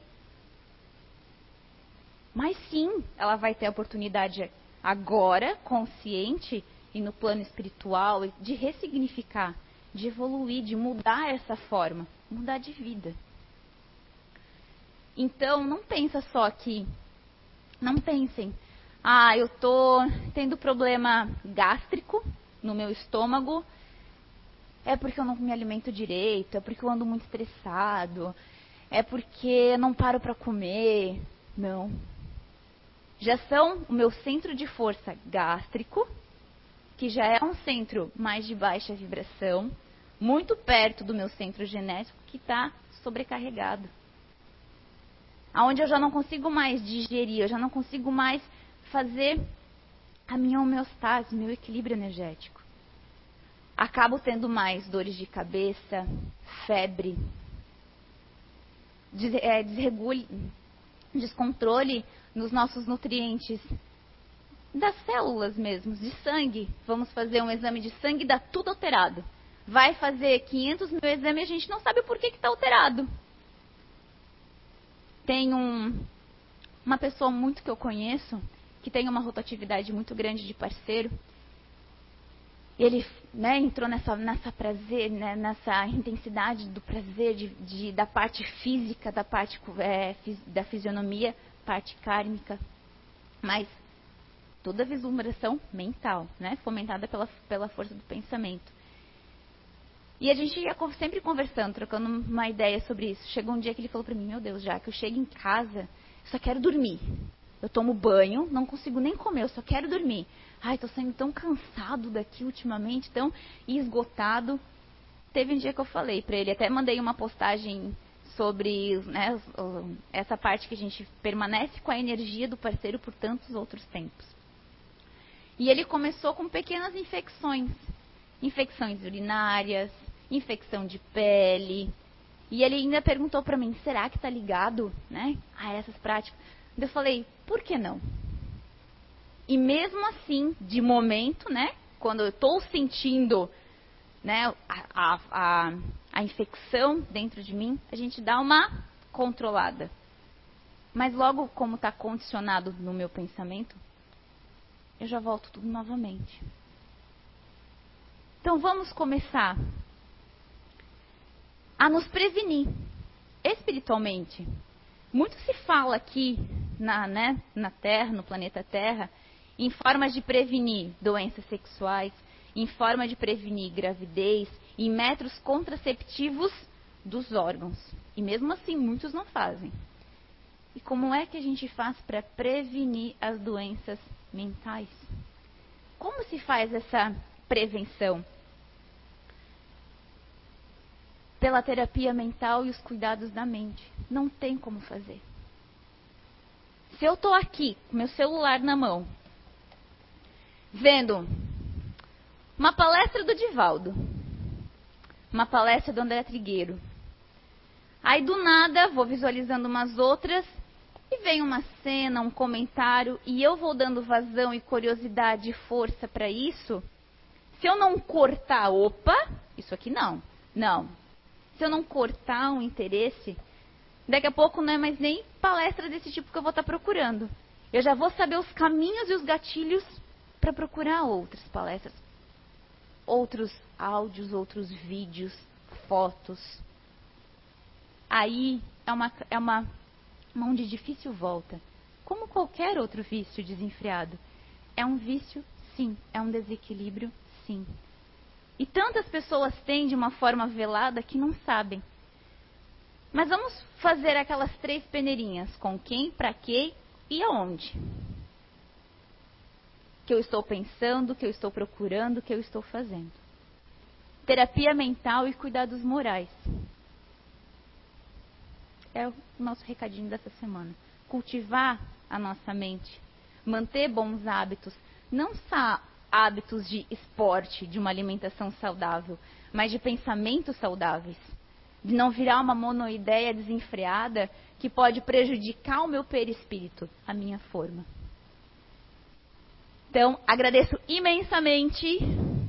Mas sim, ela vai ter a oportunidade agora, consciente e no plano espiritual, de ressignificar, de evoluir, de mudar essa forma, mudar de vida. Então, não pensa só que, não pensem, ah, eu estou tendo problema gástrico no meu estômago. É porque eu não me alimento direito, é porque eu ando muito estressado, é porque eu não paro para comer. Não. Já são o meu centro de força gástrico, que já é um centro mais de baixa vibração, muito perto do meu centro genético, que está sobrecarregado. Aonde eu já não consigo mais digerir, eu já não consigo mais fazer a minha homeostase, meu equilíbrio energético. Acabo tendo mais dores de cabeça, febre. é, desregule, descontrole nos nossos nutrientes das células mesmo, de sangue. Vamos fazer um exame de sangue e dá tudo alterado. Vai fazer 500 mil exames e a gente não sabe por que está alterado. Tem um, uma pessoa muito que eu conheço que tem uma rotatividade muito grande de parceiro. Ele né, entrou nessa, nessa prazer, né, nessa intensidade do prazer de, de, da parte física, da parte é, da fisionomia, parte kármica, mas toda vislumbração mental, né, fomentada pela, pela força do pensamento. E a gente ia sempre conversando, trocando uma ideia sobre isso. Chegou um dia que ele falou para mim: Meu Deus, já que eu chego em casa, só quero dormir. Eu tomo banho, não consigo nem comer, eu só quero dormir. Ai, tô saindo tão cansado daqui ultimamente, tão esgotado. Teve um dia que eu falei para ele, até mandei uma postagem sobre né, essa parte que a gente permanece com a energia do parceiro por tantos outros tempos. E ele começou com pequenas infecções, infecções urinárias, infecção de pele. E ele ainda perguntou para mim, será que está ligado, né, a essas práticas? Eu falei, por que não? E mesmo assim, de momento, né, quando eu estou sentindo né, a, a, a infecção dentro de mim, a gente dá uma controlada. Mas logo, como está condicionado no meu pensamento, eu já volto tudo novamente. Então vamos começar a nos prevenir espiritualmente. Muito se fala aqui na, né, na Terra, no planeta Terra, em formas de prevenir doenças sexuais, em forma de prevenir gravidez, em métodos contraceptivos dos órgãos. E mesmo assim, muitos não fazem. E como é que a gente faz para prevenir as doenças mentais? Como se faz essa prevenção? Pela terapia mental e os cuidados da mente. Não tem como fazer. Se eu estou aqui com meu celular na mão, vendo uma palestra do Divaldo, uma palestra do André Trigueiro, aí do nada vou visualizando umas outras e vem uma cena, um comentário e eu vou dando vazão e curiosidade e força para isso. Se eu não cortar, opa, isso aqui não, não. Se eu não cortar um interesse, Daqui a pouco não é mais nem palestra desse tipo que eu vou estar procurando. Eu já vou saber os caminhos e os gatilhos para procurar outras palestras, outros áudios, outros vídeos, fotos. Aí é uma, é uma mão de difícil volta. Como qualquer outro vício desenfreado. É um vício, sim. É um desequilíbrio, sim. E tantas pessoas têm de uma forma velada que não sabem. Mas vamos fazer aquelas três peneirinhas: com quem, para quê e aonde. Que eu estou pensando, que eu estou procurando, que eu estou fazendo. Terapia mental e cuidados morais. É o nosso recadinho dessa semana. Cultivar a nossa mente, manter bons hábitos, não só hábitos de esporte, de uma alimentação saudável, mas de pensamentos saudáveis de não virar uma monoideia desenfreada que pode prejudicar o meu perispírito, a minha forma. Então, agradeço imensamente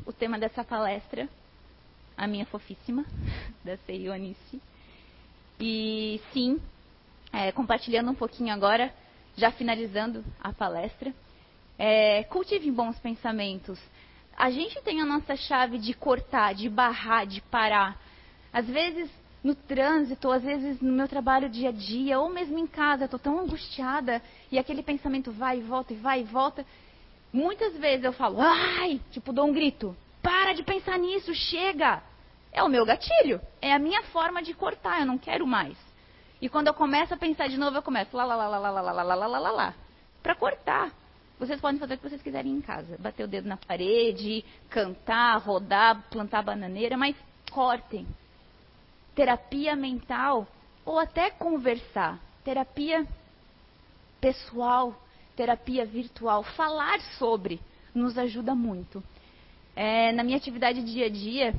o tema dessa palestra, a minha fofíssima, da Seionice. E sim, é, compartilhando um pouquinho agora, já finalizando a palestra, é, cultive bons pensamentos. A gente tem a nossa chave de cortar, de barrar, de parar. Às vezes no trânsito, às vezes no meu trabalho dia a dia, ou mesmo em casa, estou tão angustiada e aquele pensamento vai e volta e vai e volta. Muitas vezes eu falo, ai, tipo, dou um grito, para de pensar nisso, chega. É o meu gatilho, é a minha forma de cortar, eu não quero mais. E quando eu começo a pensar de novo, eu começo lá, lá, lá, lá, lá, lá, lá, lá, lá, lá, lá, para cortar. Vocês podem fazer o que vocês quiserem em casa, bater o dedo na parede, cantar, rodar, plantar bananeira, mas cortem terapia mental ou até conversar, terapia pessoal, terapia virtual, falar sobre nos ajuda muito. É, na minha atividade dia a dia,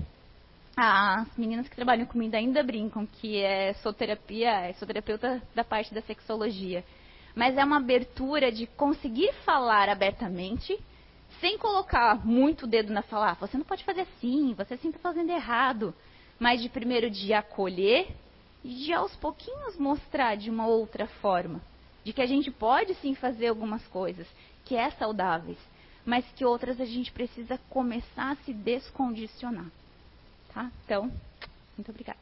as meninas que trabalham comigo ainda brincam que é sou terapia, é, sou terapeuta da parte da sexologia. Mas é uma abertura de conseguir falar abertamente, sem colocar muito o dedo na fala, ah, você não pode fazer assim, você sempre está fazendo errado. Mas de primeiro de acolher e de aos pouquinhos mostrar de uma outra forma. De que a gente pode sim fazer algumas coisas que é saudáveis, mas que outras a gente precisa começar a se descondicionar. Tá? Então, muito obrigada.